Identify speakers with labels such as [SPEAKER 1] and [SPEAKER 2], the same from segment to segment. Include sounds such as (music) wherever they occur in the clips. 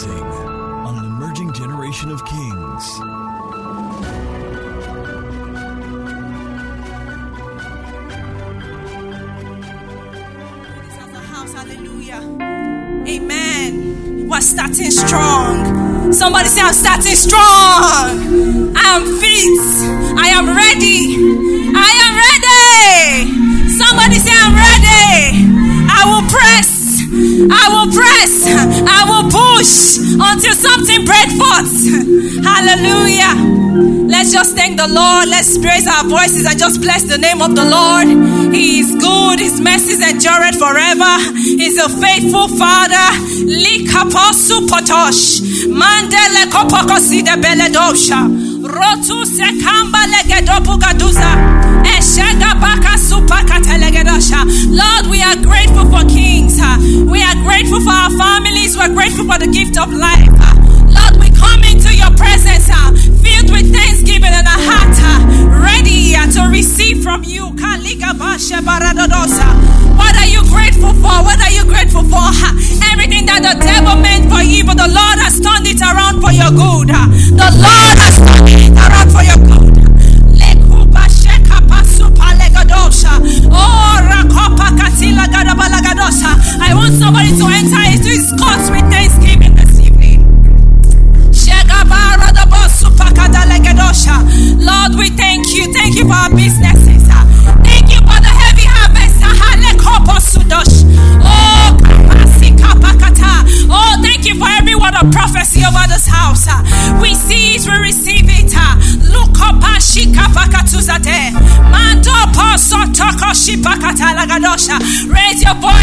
[SPEAKER 1] Rising on an emerging generation of kings.
[SPEAKER 2] Hallelujah. Amen. We're starting strong. Somebody say, I'm starting strong. I am fit. I am ready. I am ready. Somebody say, I'm ready. I will press. I will press. I will push until something breaks forth. Hallelujah. Let's just thank the Lord. Let's raise our voices and just bless the name of the Lord. He is good. His mercies endure forever. He's a faithful Father. Lord, we are grateful for kings. We are grateful for our families. We're grateful for the gift of life. Lord, we come into your presence filled with thanksgiving and a heart ready to receive from you. What are you grateful for? What are you grateful for? Everything that the devil meant for evil, the Lord has turned it around for your good. The Lord has turned it around for your good. Want somebody to enter into his courts with thanksgiving this evening. Lord, we thank you. Thank you for our businesses. Thank you for the heavy harvest. Oh, oh, thank you for every word of prophecy over this house. We see it, we receive it. Look up, toko shipakata lagadosha. Raise your voices.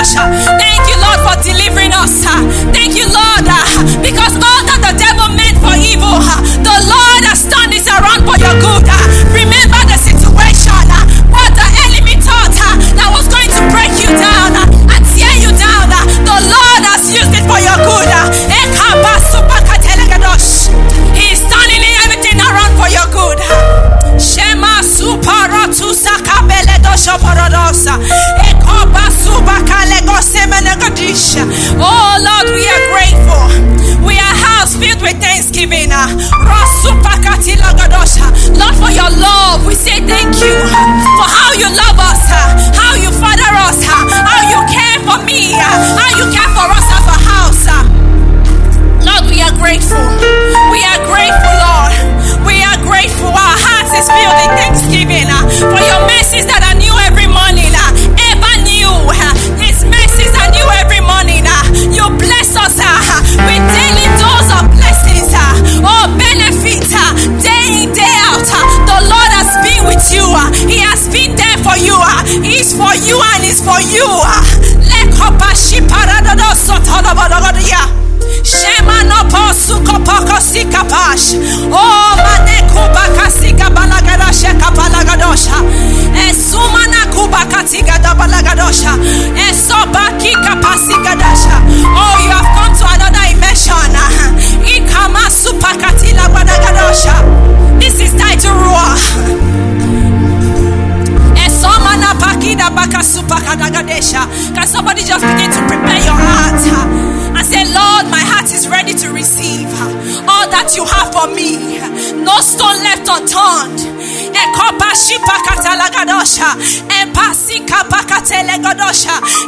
[SPEAKER 2] Thank you, Lord, for delivering us. Thank you, Lord,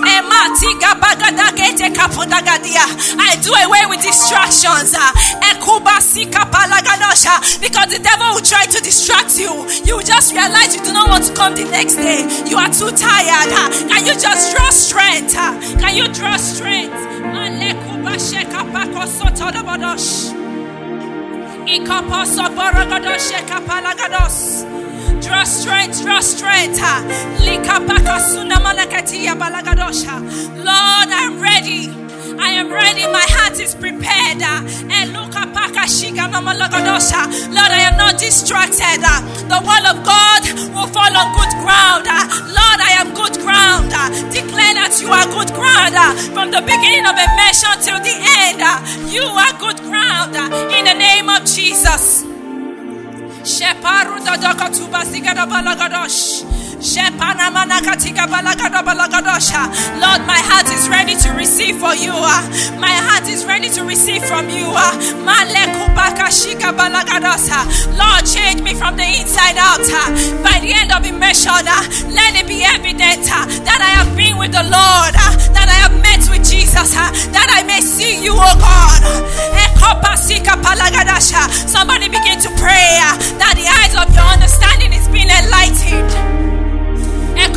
[SPEAKER 2] Ematiga eh, eh, bagadagete kapodagadia. I do away with distractions. Eh, Palagadosha. Because the devil will try to distract you. You will just realize you do not want to come the next day. You are too tired. Can you just draw strength? Can you draw strength? Draw strength, draw strength. Lord, I'm ready. I am ready. My heart is prepared. Lord, I am not distracted. The word of God will fall on good ground. Lord, I am good ground. Declare that you are good ground from the beginning of a mission till the end. You are good ground in the name of Jesus. Lord, my heart is ready to receive for you. Ah. My heart is ready to receive from you. Ah. Lord, change me from the inside out. Ah. By the end of immersion, let it be evident that I have been with the Lord, that I have met Jesus, that I may see you, oh God. Eh, Somebody begin to pray uh, that the eyes of your understanding is being enlightened. Eh,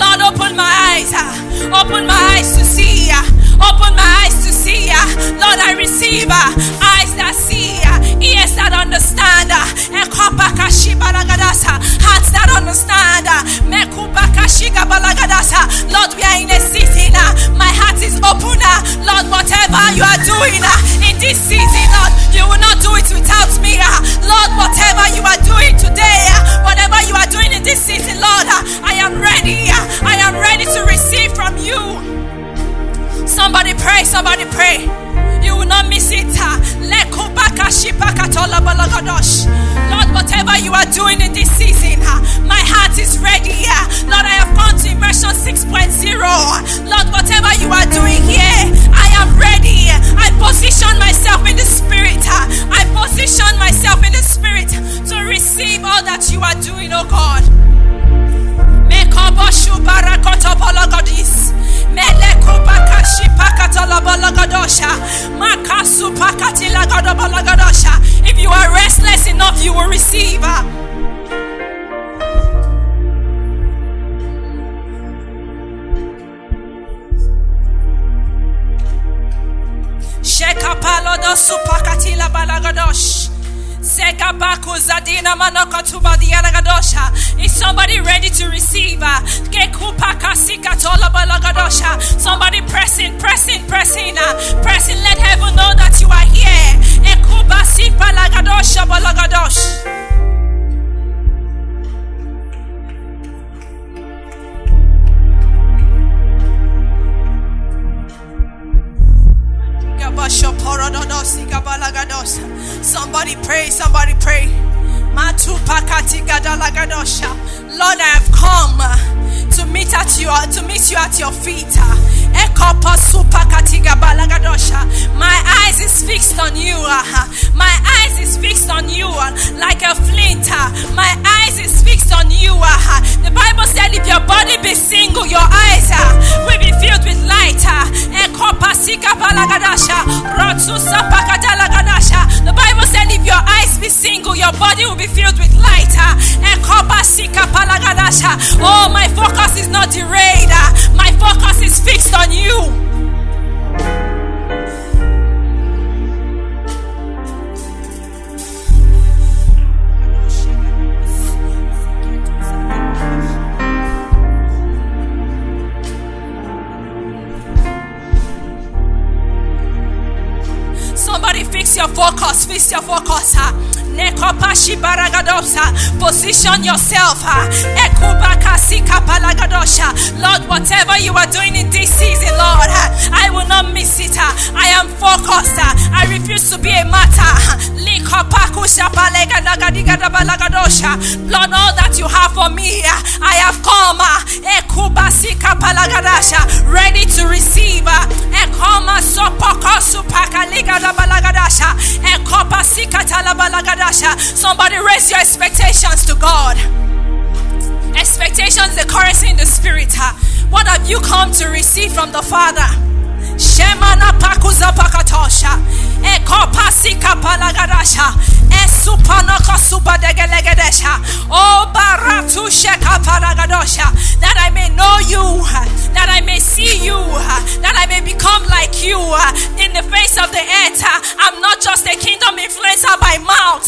[SPEAKER 2] Lord, open my eyes, uh, open my eyes to see, uh, open my eyes to see. Lord, I receive uh, eyes that see, uh, ears that understand, uh, hearts that understand. Lord, we are in a season. My heart is open. Lord, whatever you are doing in this season, Lord, you will not do it without me. Lord, whatever you are doing today, whatever you are doing in this season, Lord, I am ready. I am ready to receive from you. Somebody pray, somebody pray. You will not miss it. Lord, whatever you are doing in this season, my heart is ready. Lord, I have gone to immersion 6.0. Lord, whatever you are doing here, I am ready. I position myself in the spirit. I position myself in the spirit to receive all that you are doing, oh God. If you are restless enough, you will receive. Shekapalo do supakatila balagadosh. Is somebody ready to receive? Her? Somebody pressing, pressing. Feet. Position yourself. Lord, whatever you are doing in this season, Lord, I will not miss it. I am focused. I refuse to be a matter. Lord, all that you have for me, I have come. Ready to receive. Somebody raise your expectations to God. Expectations, the currency in the spirit. What have you come to receive from the Father? Shemana pakuza pakatosha. O baratu. That I may know you, that I may see you, that I may become like you in the face of the earth. I'm not just a kingdom influencer by mouth.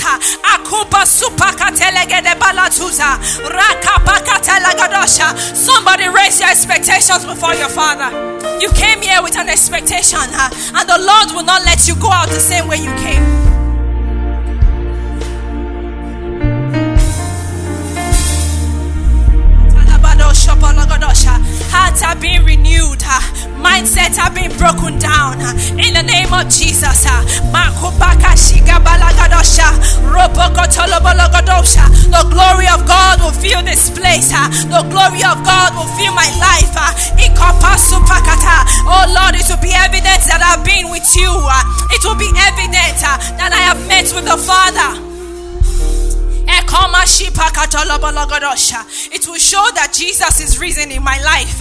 [SPEAKER 2] Somebody raise your expectations before your father. You came here with an expectation, and the Lord will not let you go out the same way you came. Hearts are being renewed, mindsets are being broken down in the name of Jesus. uh. The glory of God will fill this place. uh. The glory of God will fill my life. uh. Oh Lord, it will be evidence that I've been with you. It will be evident that I have met with the Father. It will show that Jesus is risen in my life.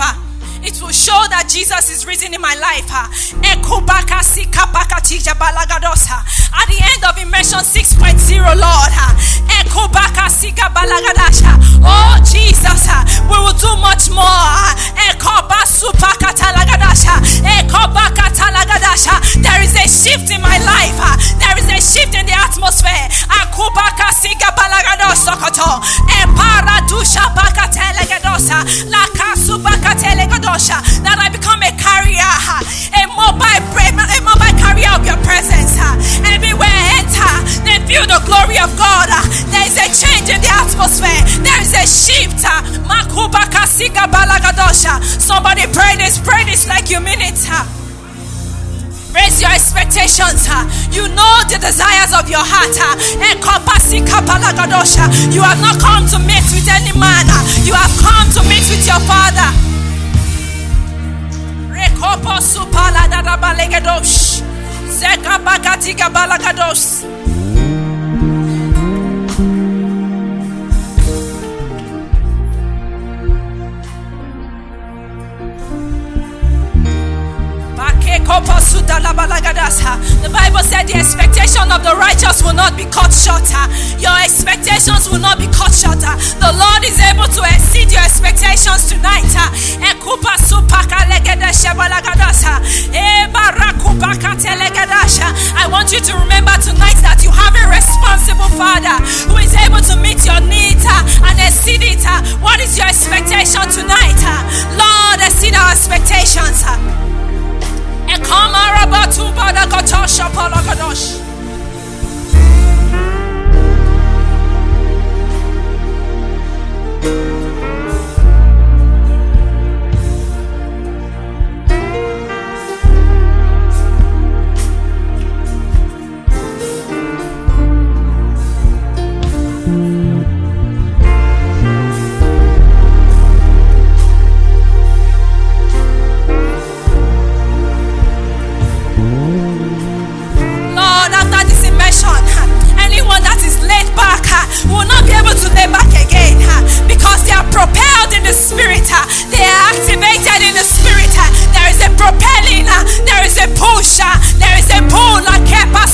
[SPEAKER 2] It will show that Jesus is risen in my life. At the end of immersion 6.0, Lord. Oh, Jesus, we will do much more. There is a shift in my life. There is a shift in the atmosphere. That I become a carrier, a mobile, a mobile carrier of your presence. Everywhere I enter, they feel the glory of God. There is a change in the atmosphere. There is a shift. Somebody pray this, pray this like you mean it. Raise your expectations. You know the desires of your heart. You have not come to meet with any man. You have come to meet with your father. Rekoposupalagadabalegadosh. Zekabagatigabalagadosha. The Bible said the expectation of the righteous will not be cut short. Your expectations will not be cut short. The Lord is able to exceed your expectations tonight. I want you to remember tonight that you have a responsible Father who is able to meet your needs uh, and exceed it. Uh. What is your expectation tonight? Uh, Lord, exceed our expectations. Ekamarabatubalakotosha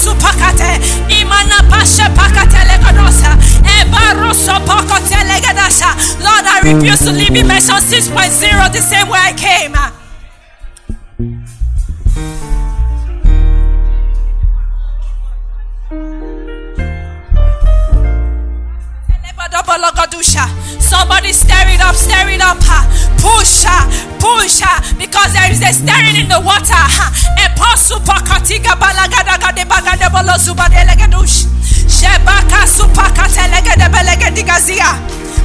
[SPEAKER 2] Kepa supakate, imana pasha pakate legadosa, eba rosso pakate legadasha. Lord, I refuse to leave immersion 6.0 the same way I came. Somebody stir it up, stir it up. Push, push, because there is a stirring in the water. Shebaka supaka telegede belegedi gazia.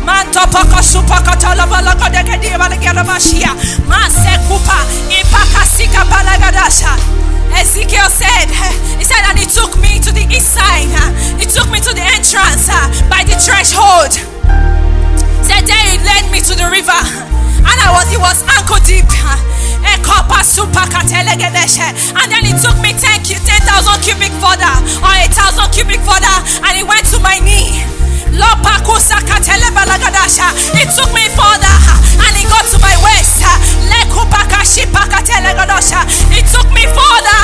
[SPEAKER 2] Manto poko supaka tola balaga de gedi balegede bashia. Masekupa ipaka sika balagadasha. Ezekiel said, he said, and he took me to the east side. He took me to the entrance uh, by the threshold. Said there he led me to the river. And I was, it was ankle deep. Uh, And then he took me 10,000 cubic further or a thousand cubic further and he went to my knee. It took me further and he got to my waist. It took me further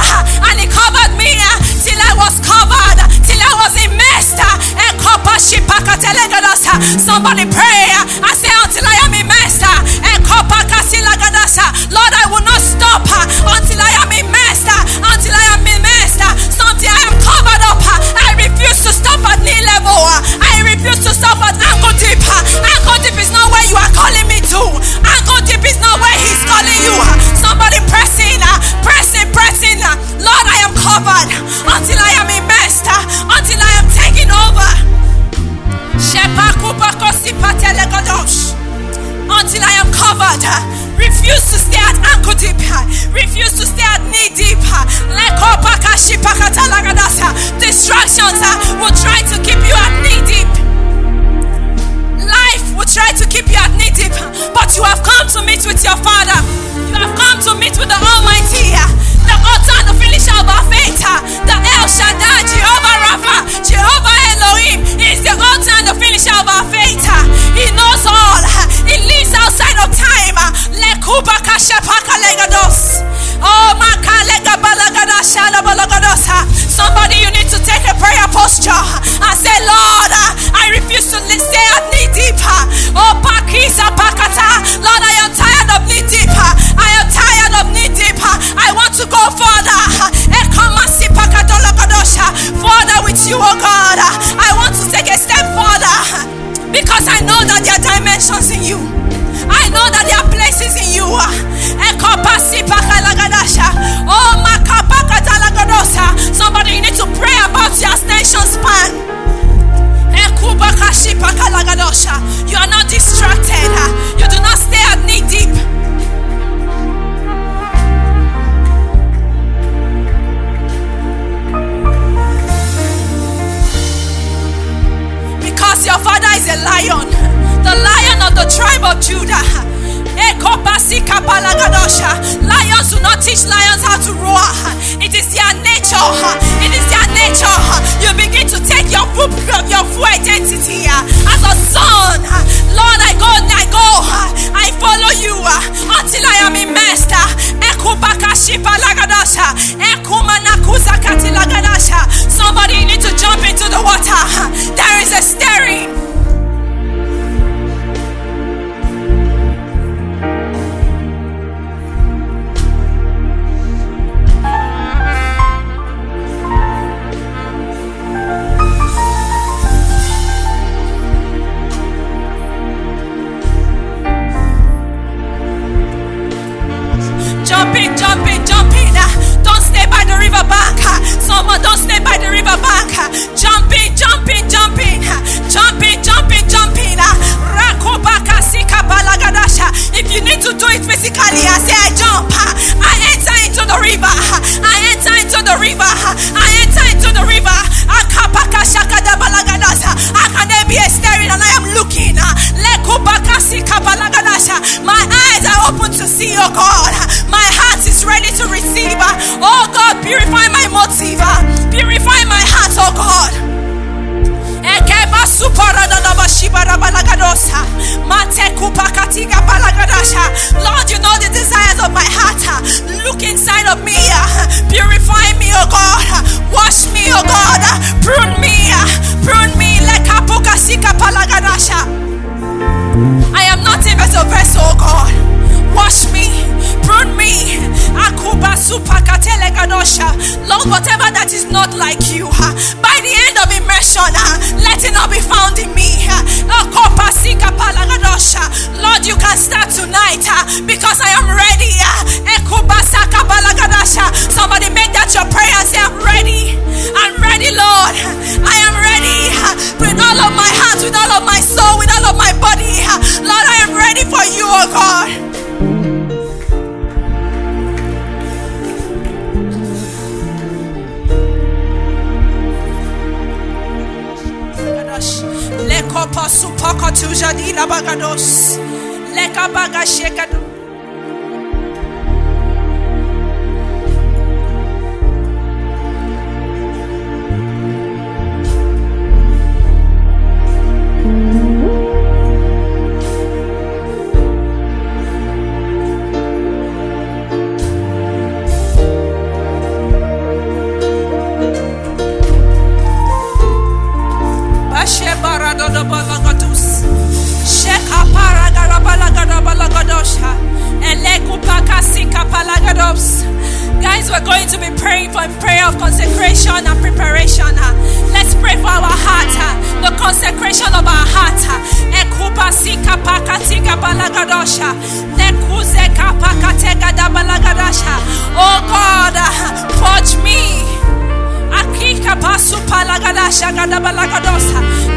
[SPEAKER 2] and he covered me eh, till I was covered, till I was immersed. Eh, Somebody pray. Eh, I say until I am stop until I am immersed. Until I am immersed. Something I am covered up. I refuse to stop at knee level. I refuse to stop at ankle deep. Ankle deep is not where you are calling me to. Ankle deep is not where He's calling you. Somebody pressing, pressing, pressing. Lord, I am covered until I am immersed. Until I am taken over. Until I am covered. Refuse to Refuse to stay at knee deep. Distractions will try to keep you at knee deep. Life will try to keep you at knee deep. But you have come to meet with your Father. You have come to meet with the Almighty. The author and the finisher of our faith. The El Shaddai, Jehovah Rapha, Jehovah Elohim is the author and the finisher of our faith. He knows all. Outside of time. Oh, Somebody, you need to take a prayer posture and say, Lord, I refuse to stay at knee deep. Oh. Lord, I am tired of knee deep. I am tired of knee deep. I want to go further. Further with you, oh God. I want to take a step further because I know that there are dimensions in you. Know that there are places in you. Uh, oh, Somebody, you need to pray about your extension span. You are not distracted. Uh, you do not stay at knee deep. Because your father is a lion, the lion of the tribe of Judah. Eh, lions do not teach lions how to roar. It is their nature. It is their nature. You begin to take your full, your full identity uh, as a son.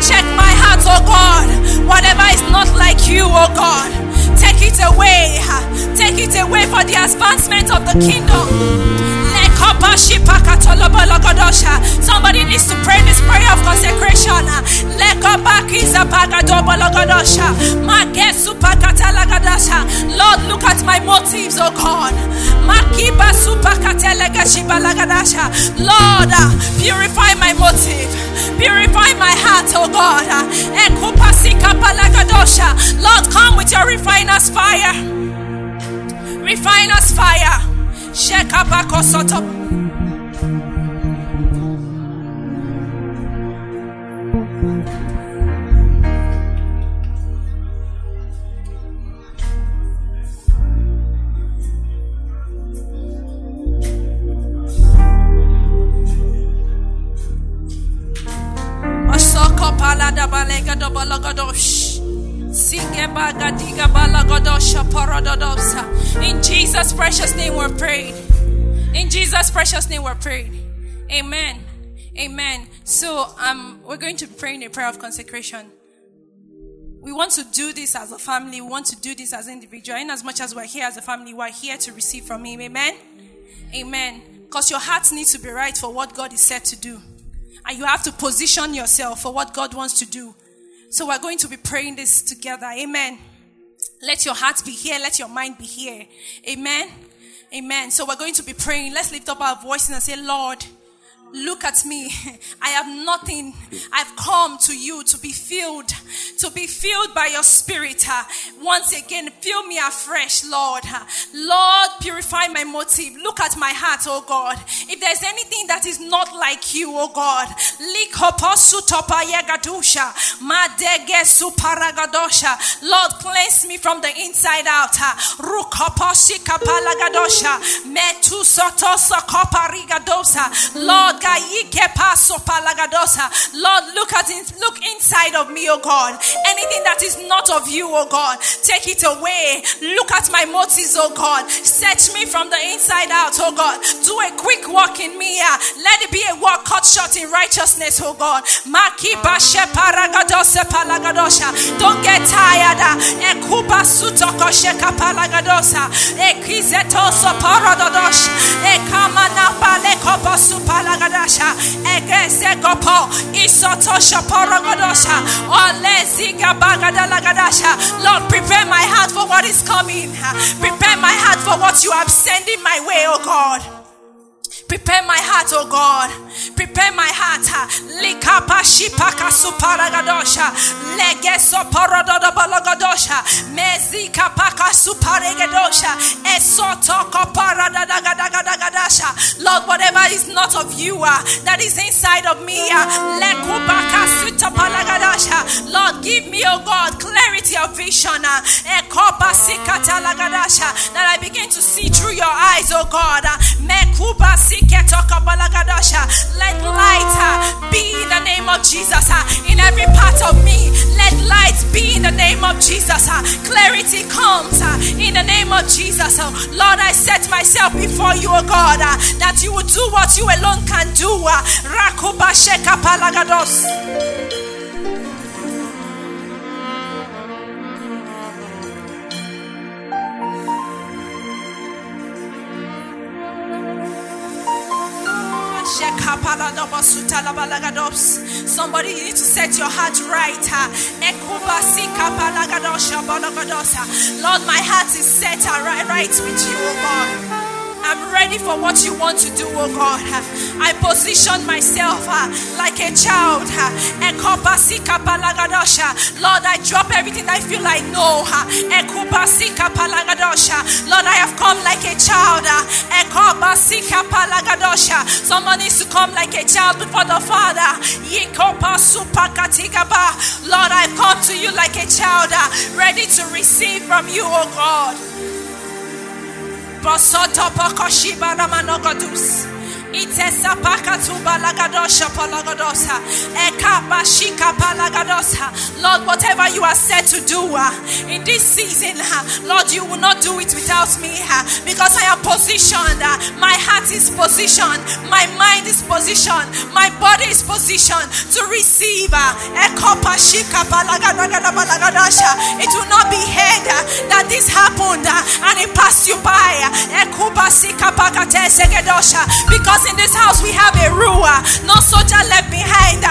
[SPEAKER 2] Check my heart, oh God. Whatever is not like you, oh God. Take it away. Take it away for the advancement of the kingdom. Somebody needs to pray this prayer of consecration. Lord, look at my motives, oh God. Lord, uh, purify my motive. Purify my heart, oh God. Lord, come with your refiner's fire. Refiner's fire. Shekabakosoto. Palada balega do balagadosh. Sige bagadiga balagadosha paradodosa. In Jesus' precious name we're praying. In Jesus' precious name we're praying. Amen. Amen. So um we're going to be praying a prayer of consecration. We want to do this as a family. We want to do this as an individual. In as much as we're here as a family, we're here to receive from Him. Amen. Amen. Because your heart needs to be right for what God is set to do. And you have to position yourself for what God wants to do. So we're going to be praying this together. Amen. Let your heart be here. Let your mind be here. Amen. Amen. So we're going to be praying. Let's lift up our voices and say, Lord, look at me. (laughs) I have nothing. I've come to you to be filled, to be filled by your spirit. uh, Once again, fill me afresh, Lord. Lord, purify my motive. Look at my heart, oh God. If there's anything that is not like you, oh God. Lord, cleanse me from the inside out. Lord. Lord, look at it, look inside of me, oh God. Anything that is not of you, oh God, take it away. Look at my motives, oh God. Set me from the inside out, oh God. Do a quick work in me. ah. Let it be a work cut short in righteousness, oh God. Don't get tired. Egezegopo. Isotoshaporagadosha. Olezigabagadagadasha. Lord, prepare my heart for what is coming. Prepare my heart for what you are sending my way, oh God. Prepare my heart, oh God. Prepare my heart. Likapa shipaka suparagadosha. Legeso parododobologadosha. Mezika paka suparegadosha. Esoto koparadadagadagadagadasha. Lord, whatever is not of you uh, that is inside of me. uh, lekubaka sutapalagadasha. Lord, give me, oh God, clarity of vision. uh, That I begin to see through your eyes, oh God. uh, mekuba siketokabalagadash. Let light uh, be in the name of Jesus uh, in every part of me. Let light be in the name of Jesus, uh, clarity comes. In the name of Jesus, uh, Lord, I set myself before you, oh God, that you will do what you alone can do. Rakubasheka palagados. Somebody, you need to set your heart right. Lord, my heart is set right, right with you, oh God. I'm ready for what you want to do, oh God. I position myself uh, like a child. uh, Lord, I drop everything I feel I know. uh, Lord, I have come like a child. Someone needs to come like a child before the Father. Lord, I've come to you like a child, ready to receive from you, oh God. با ساتا پا کاشی برا مناقا دوست. Itesa pakatuba lagadosha palagadosa. Eka bashika palagadosa. Lord, whatever you are set to do uh, in this season, uh, Lord, you will not do it without me uh, because I am positioned. uh, my heart is positioned. My mind is positioned. My body is positioned to receive. uh, Eko pashika palagadosha. It will not be heard uh, that this happened and it passed you by. Ekubasika pakate segedosha. Because in this house we have a ruler, no soldier left behind.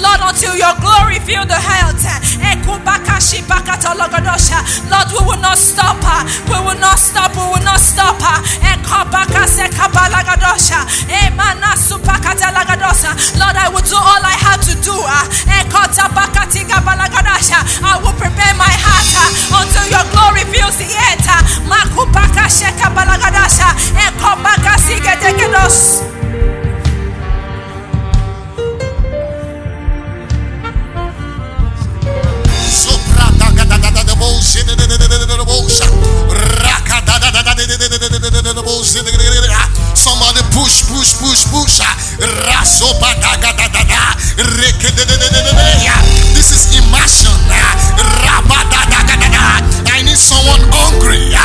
[SPEAKER 2] Lord, until your glory fill the health. Lord, we will not stop. We will not stop. We will not stop. Lord, I will do all I have to do. I will prepare my heart until your glory fills the earth
[SPEAKER 3] cacique. Somebody push, push, push, push. This is immersion. I need someone hungry.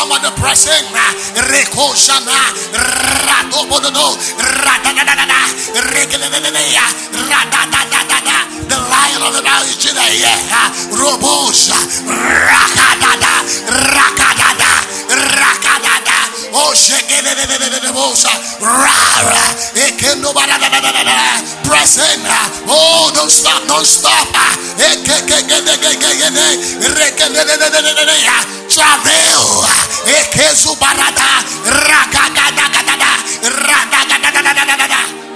[SPEAKER 3] Somebody press in. Rekoshana. da da da da, The lion of the valley is Judah. Yeah. da da, Rakadada. Present. Oh, don't stop, don't stop. Travel.
[SPEAKER 4] Ekezu barada. Ragada. Ragada.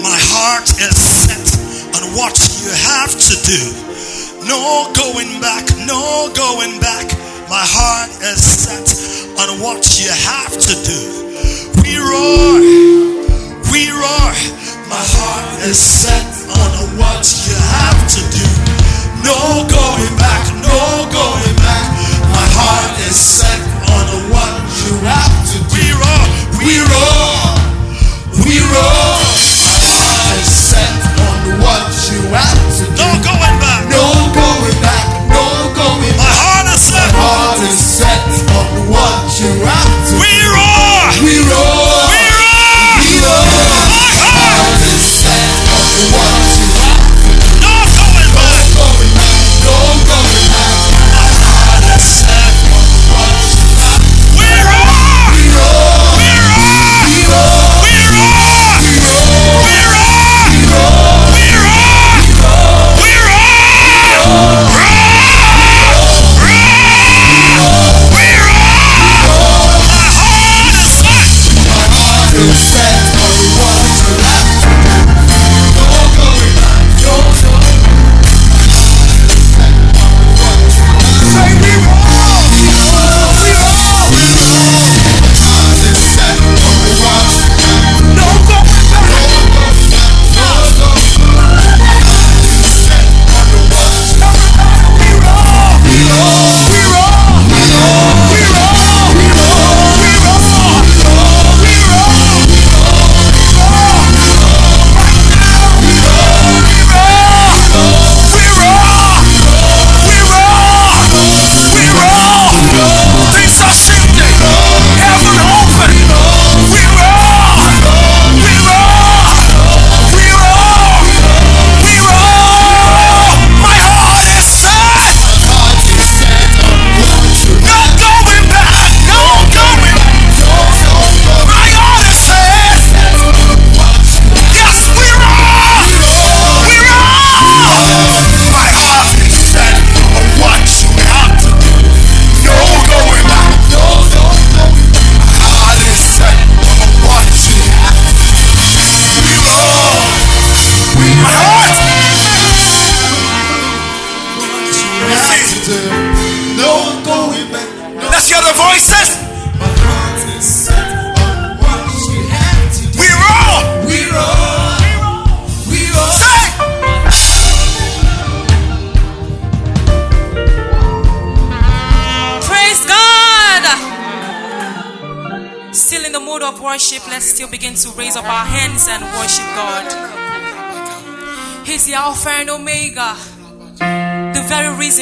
[SPEAKER 4] My heart is set on what you have to do. No going back, no going back. My heart is set on what you have to do. We roar we roar. My heart is set on what you have to do. No going back, no going back. My heart is set on what you have to do. We roar, we roar.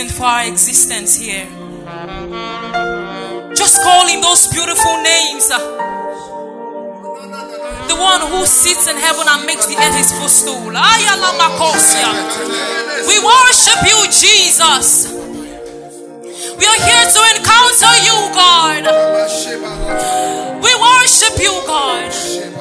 [SPEAKER 2] Reason for our existence here. Just call him those beautiful names. The one who sits in heaven and makes the earth his footstool. We worship you, Jesus. We are here to encounter you, God. We worship you, God.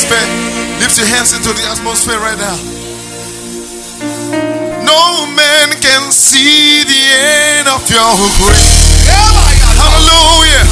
[SPEAKER 5] atmosphere. Lift your hands into the atmosphere right now. No man can see the end of your grace. Hallelujah.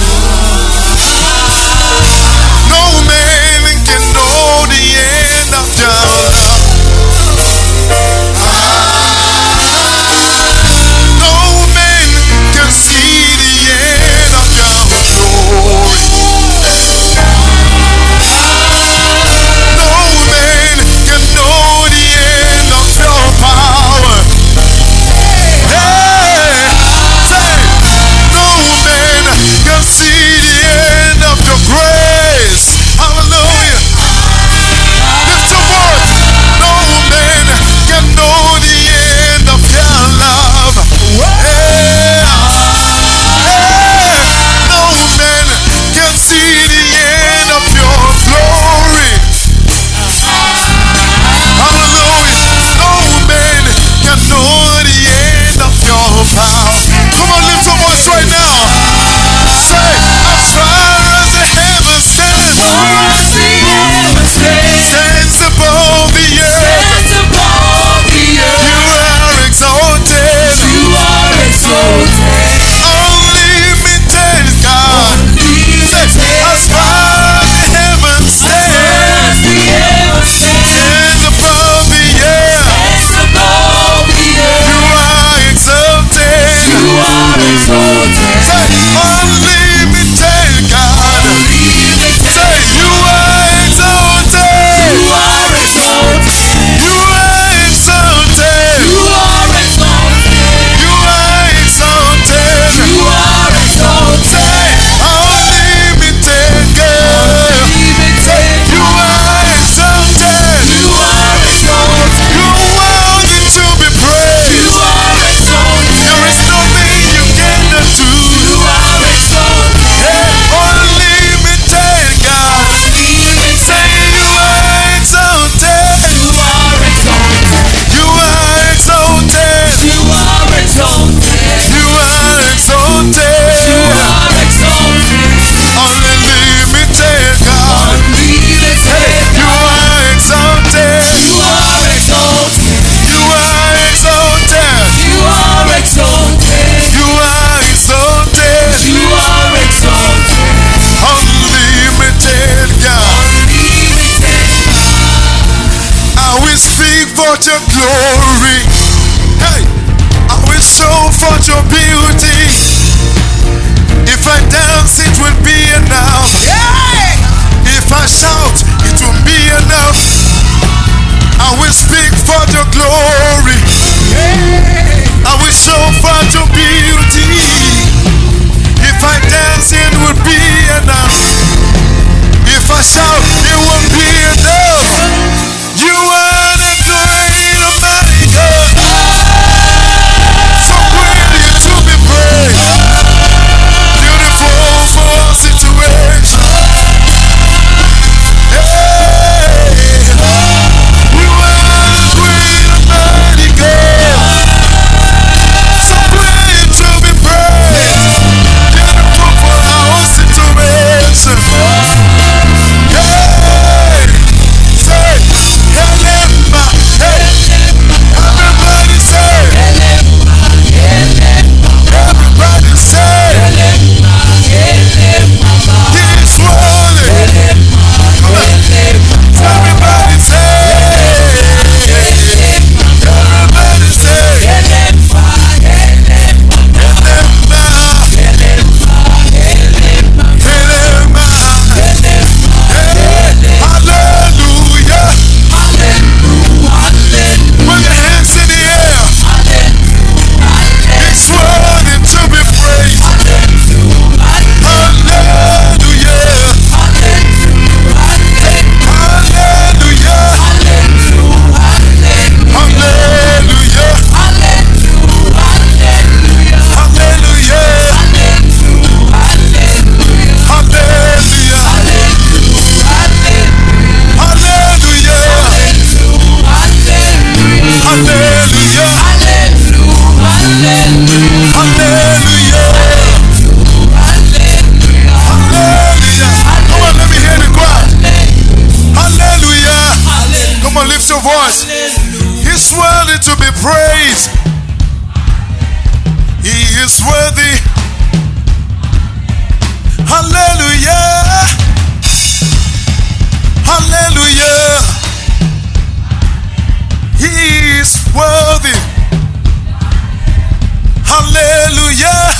[SPEAKER 5] Hallelujah.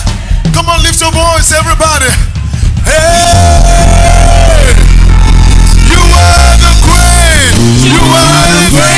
[SPEAKER 5] Come on, lift your voice, everybody. Hey! You are the queen. You are the queen.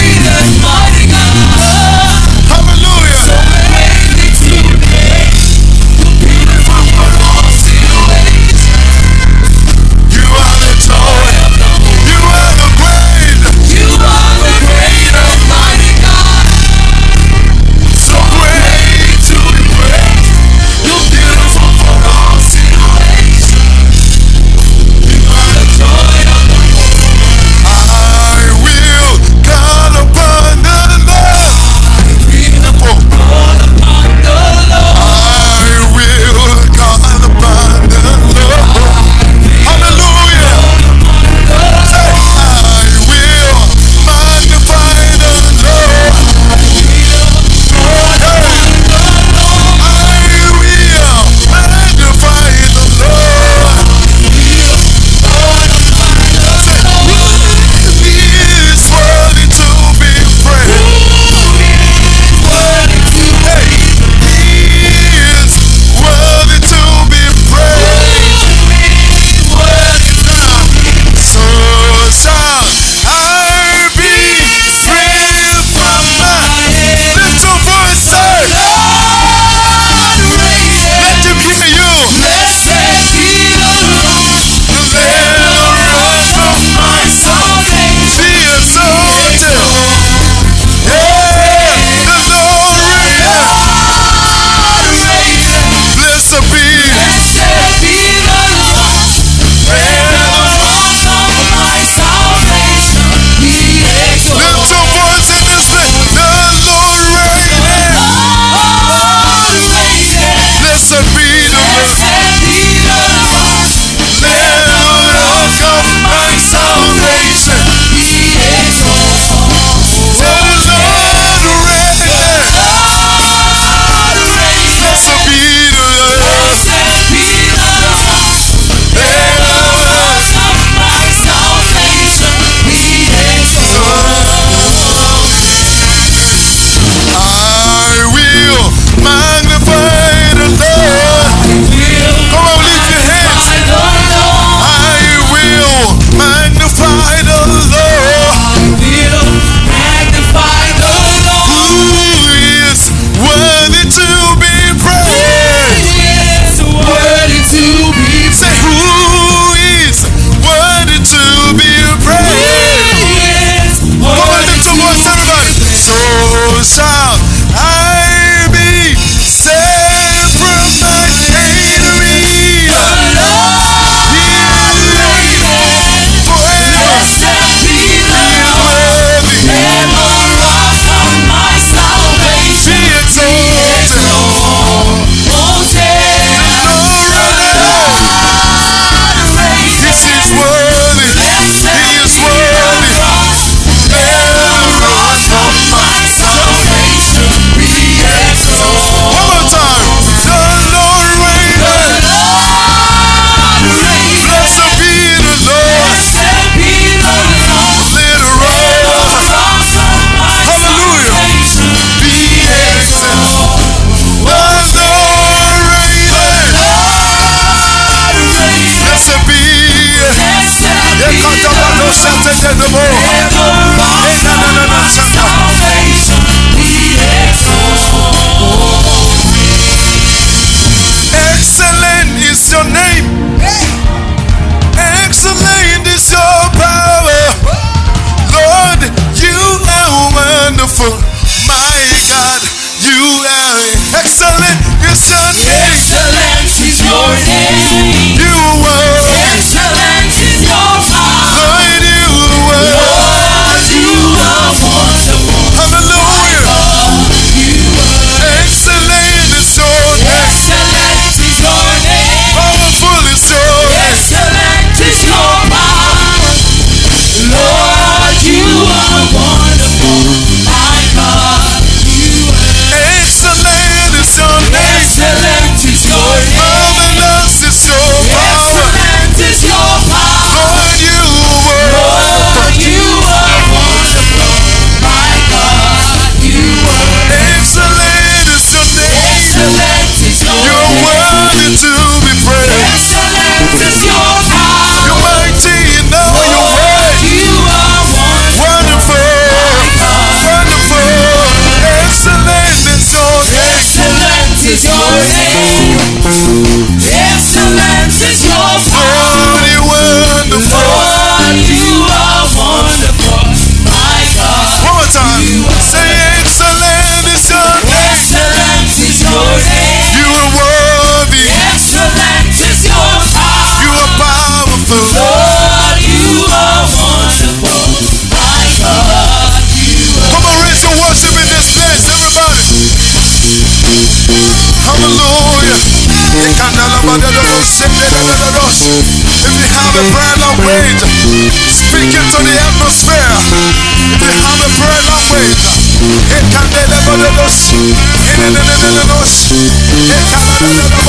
[SPEAKER 5] de los.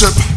[SPEAKER 5] worship.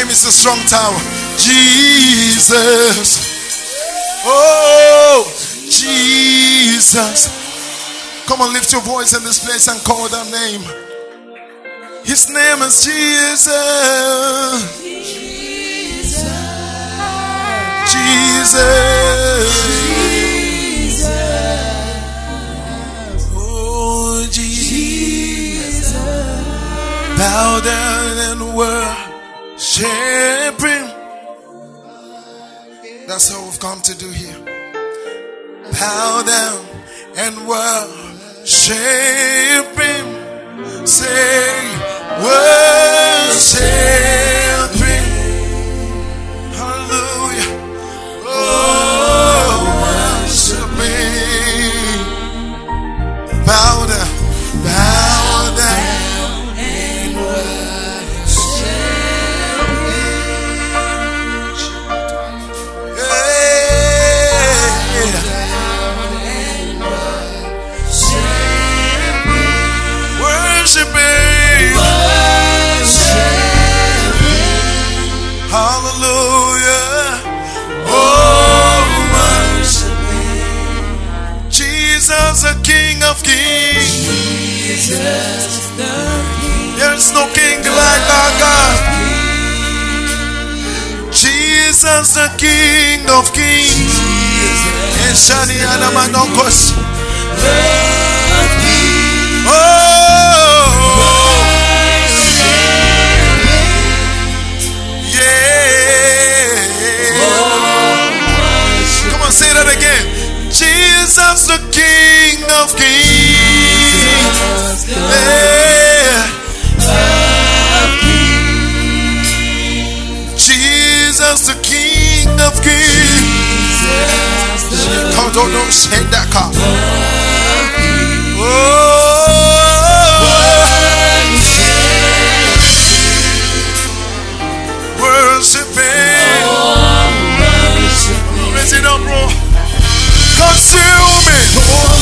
[SPEAKER 5] name is the strong tower. Jesus. Oh, Jesus. Come on, lift your voice in this place and call that name. His name is Jesus. Jesus. Oh, bow down and worship. Shaping. That's what we've come to do here. Bow down and worship Him. Say, worship Him. Hallelujah. Oh, worship Him. Bow There's no king like our God. Jesus, the King of Kings. Anamanokos. Oh, yeah. Come on, say that again. Jesus, the King of Kings. Jesus, the King of Kings. Oh, worship Him. Raise it up, bro. Consume it. Sweet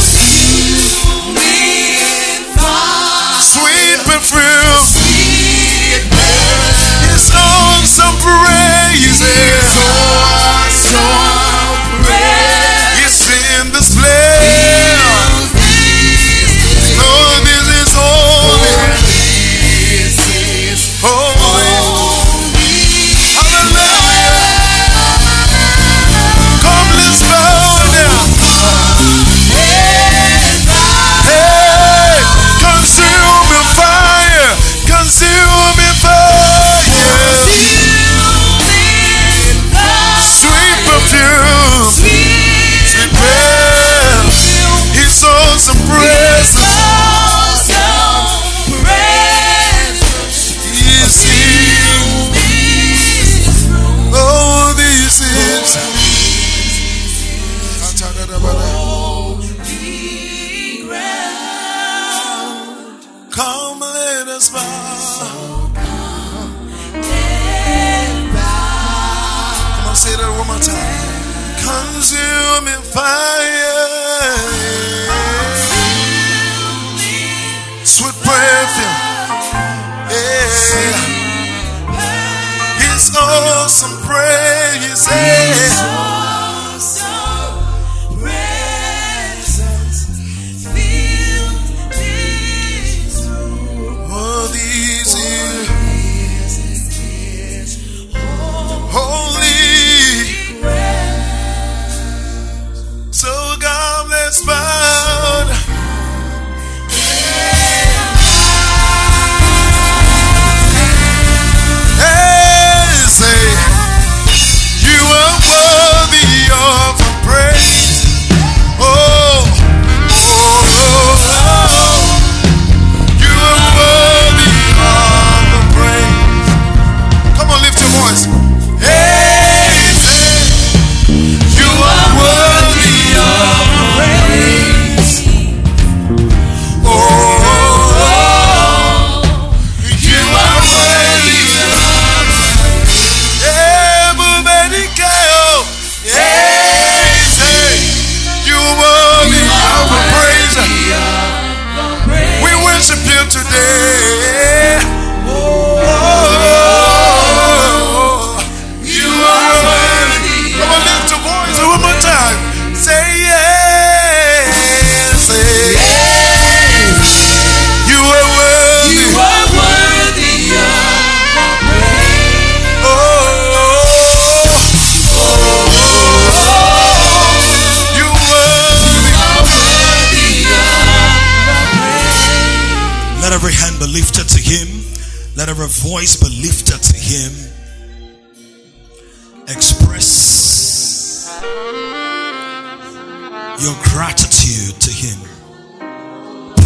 [SPEAKER 5] your
[SPEAKER 6] gratitude to him.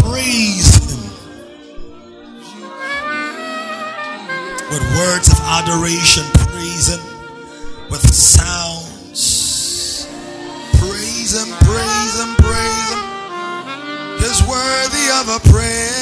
[SPEAKER 6] Praise him with words of adoration. Praise him with sounds. Praise him, praise him, praise him is worthy of a praise.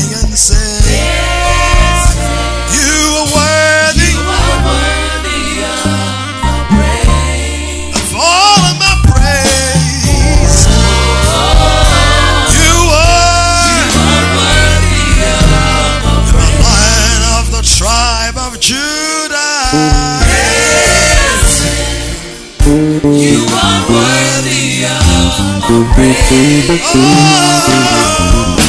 [SPEAKER 5] of our praise. You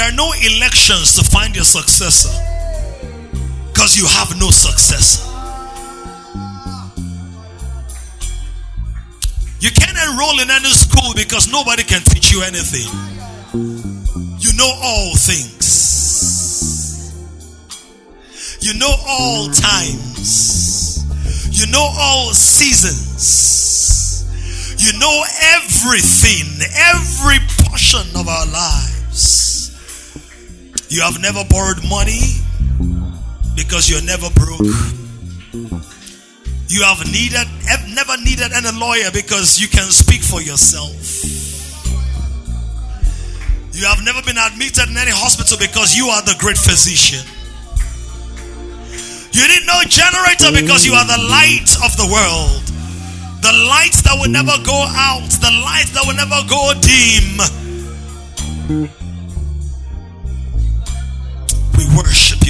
[SPEAKER 6] There are no elections to find your successor because you have no successor. You can't enroll in any school because nobody can teach you anything. You know all things. You know all times. You know all seasons. You know everything, every portion of our lives. You have never borrowed money because you're never broke. You have needed have never needed any lawyer because you can speak for yourself. You have never been admitted in any hospital because you are the great physician. You need no generator because you are the light of the world. The light that will never go out, the light that will never go dim.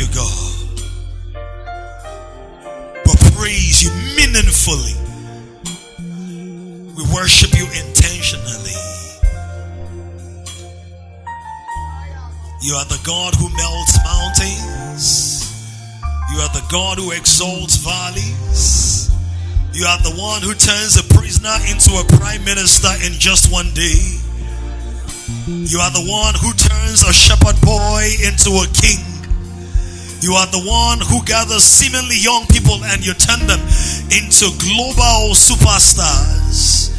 [SPEAKER 6] You, God. We praise you meaningfully. We worship you intentionally. You are the God who melts mountains. You are the God who exalts valleys. You are the one who turns a prisoner into a prime minister in just one day. You are the one who turns a shepherd boy into a king. You are the one who gathers seemingly young people and you turn them into global superstars.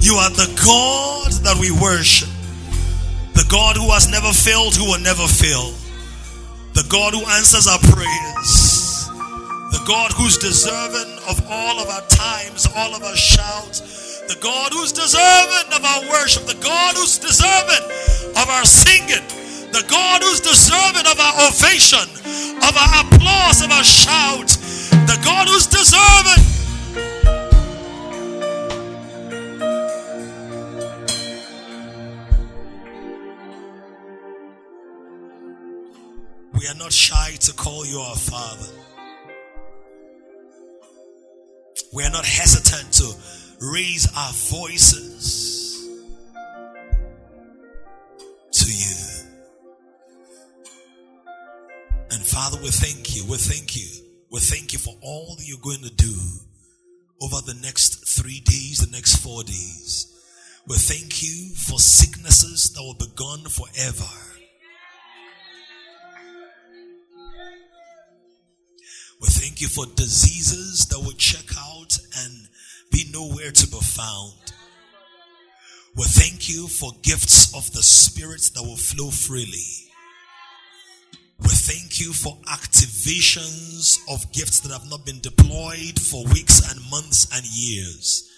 [SPEAKER 6] You are the God that we worship. The God who has never failed, who will never fail. The God who answers our prayers. The God who's deserving of all of our times, all of our shouts. The God who's deserving of our worship. The God who's deserving of our singing. The God who's deserving of our ovation, of our applause, of our shout. The God who's deserving. We are not shy to call you our Father. We are not hesitant to raise our voices And Father, we thank you. We thank you. We thank you for all that you're going to do over the next three days, the next four days. We thank you for sicknesses that will be gone forever. We thank you for diseases that will check out and be nowhere to be found. We thank you for gifts of the Spirit that will flow freely. We thank you for activations of gifts that have not been deployed for weeks and months and years.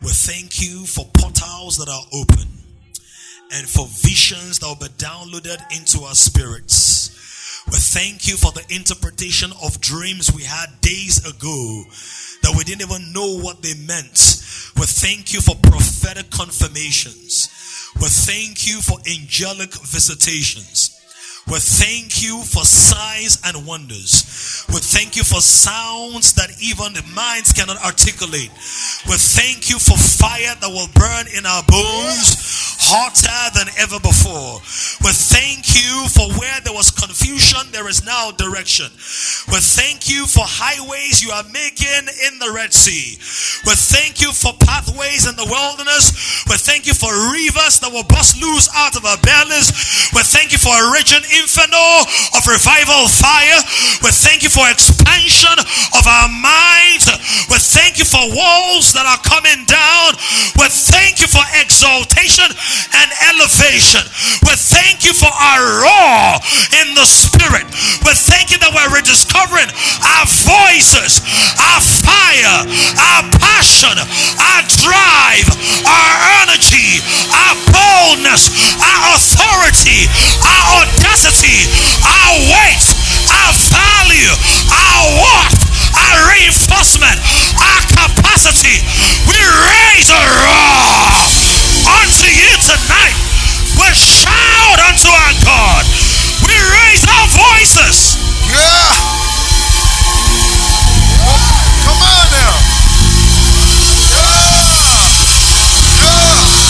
[SPEAKER 6] We thank you for portals that are open and for visions that will be downloaded into our spirits. We thank you for the interpretation of dreams we had days ago that we didn't even know what they meant. We thank you for prophetic confirmations. We thank you for angelic visitations. We thank you for signs and wonders. We thank you for sounds that even the minds cannot articulate. We thank you for fire that will burn in our bones hotter than ever before. We thank you for where there was confusion, there is now direction. We thank you for highways you are making in the Red Sea. We thank you for pathways in the wilderness. We thank you for rivers that will bust loose out of our bellies. We thank you for a region inferno of revival fire. We thank you for expansion of our minds. We thank you for walls that are coming down. We thank you for exaltation and elevation. We thank you for our roar in the spirit. We thank you that we're rediscovering our voices, our fire, our passion, our drive, our energy, our boldness, our authority, our audacity, our weight, our value, our worth, our reinforcement, our capacity. We raise a roar unto you tonight. We shout unto our God. We raise our voices.
[SPEAKER 3] Yeah. Come on now. Yeah. Yeah.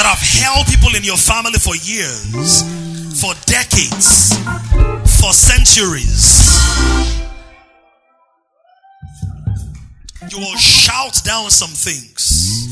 [SPEAKER 6] That have held people in your family for years, for decades, for centuries. You will shout down some things.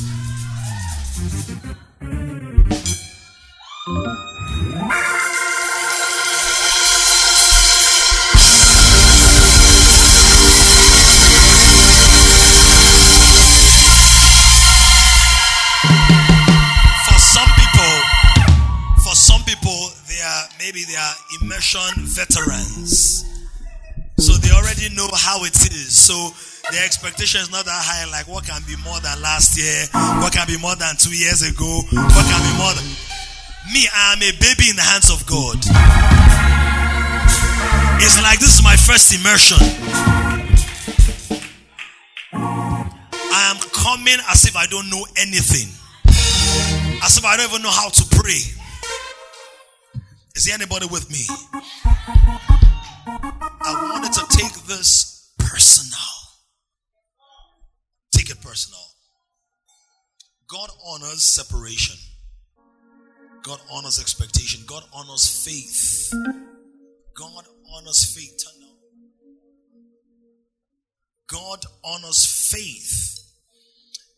[SPEAKER 6] So the expectation is not that high, like what can be more than last year, what can be more than two years ago, what can be more than me, I am a baby in the hands of God. It's like this is my first immersion. I am coming as if I don't know anything. As if I don't even know how to pray. Is there anybody with me? I wanted to take this personal. Take it personal. God honors separation. God honors expectation. God honors faith. God honors faith. God honors faith.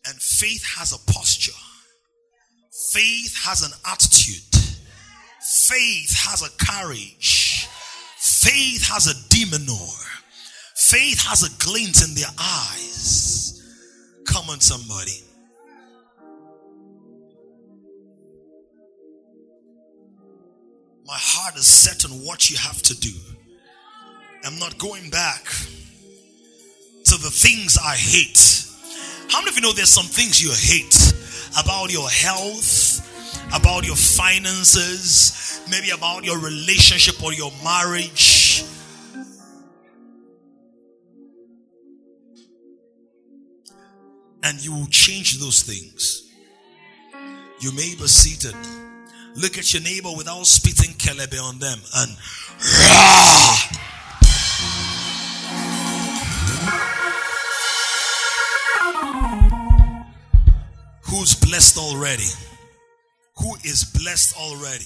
[SPEAKER 6] And faith has a posture. Faith has an attitude. Faith has a courage. Faith has a demeanor. Faith has a glint in their eyes. Come on, somebody. My heart is set on what you have to do. I'm not going back to the things I hate. How many of you know there's some things you hate? about your health, about your finances, maybe about your relationship or your marriage. And you will change those things. You may be seated. Look at your neighbor without spitting kelebe on them and Who's blessed already? Who is blessed already?